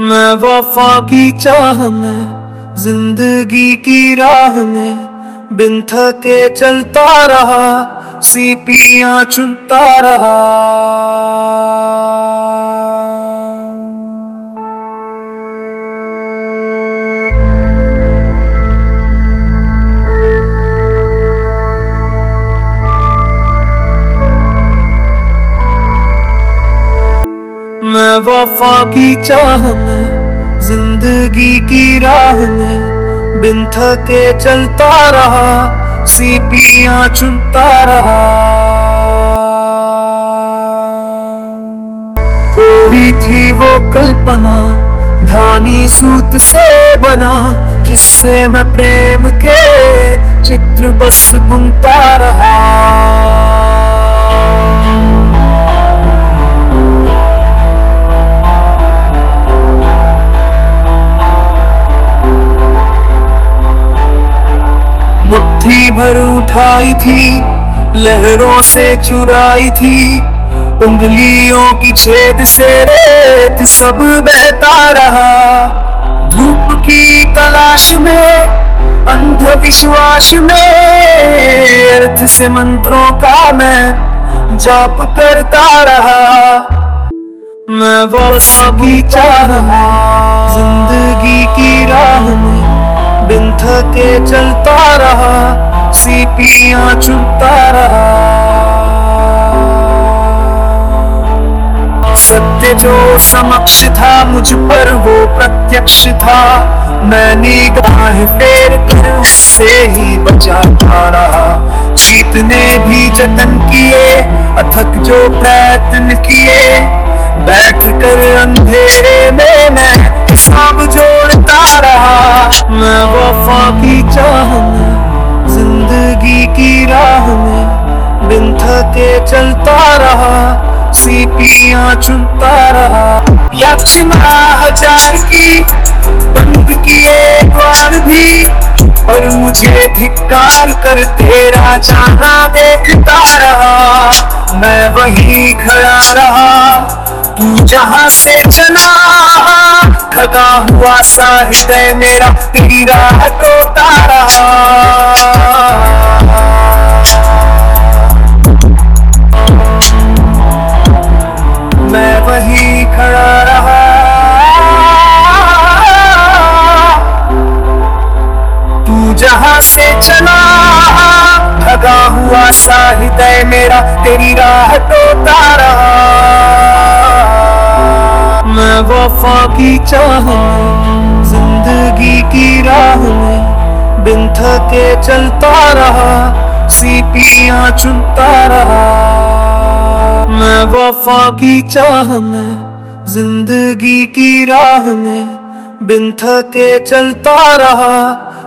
मैं वफा की चाह में, ज़िंदगी की राह में, बिन थके चलता रहा, सीपियाँ चुनता रहा। मैं वफा की चाह में, ज़िंदगी की राह में, बिन थके चलता रहा, सीपियाँ चुनता रहा। कोई थी वो कल्पना धानी सूत से बना, जिससे मैं प्रेम के चित्र बस बुनता रहा। मुट्ठी भर उठाई थी, लहरों से चुराई थी, उंगलियों की छेद से रेत सब बहता रहा। धूप की तलाश में, अंधविश्वास में अर्थ से मंत्रों का मैं जाप करता रहा। मैं वो सभी चाह ज़िंदगी की राह में बिन थके चलता रहा, सीपियाँ चुनता रहा। सत्य जो समक्ष था, मुझ पर वो प्रत्यक्ष था। मैं निगाह फेर कर उससे ही बचाता रहा। जीतने भी जतन किए, अथक जो प्रयत्न किए बैठ कर अंधेरे में मैं थके चलता रहा, सीपियाँ चुनता रहा। यक्ष हज़ार की बंद किए द्वार भी और मुझे धिक्कार कर तेरा चाहा देखता रहा। मैं वही खड़ा रहा, तू जहाँ से चला थका हुआ सा हृदय मेरा तेरी हुआ सा हृदय मेरा, तेरी राह टोता रहा मैं वफा की चाह ज़िंदगी की राह में, बिन थके चलता रहा, सीपियाँ चुनता रहा। मैं वफा की चाह में, ज़िंदगी की राह में, बिन थके चलता रहा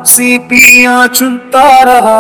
सीपियाँ चुनता रहा।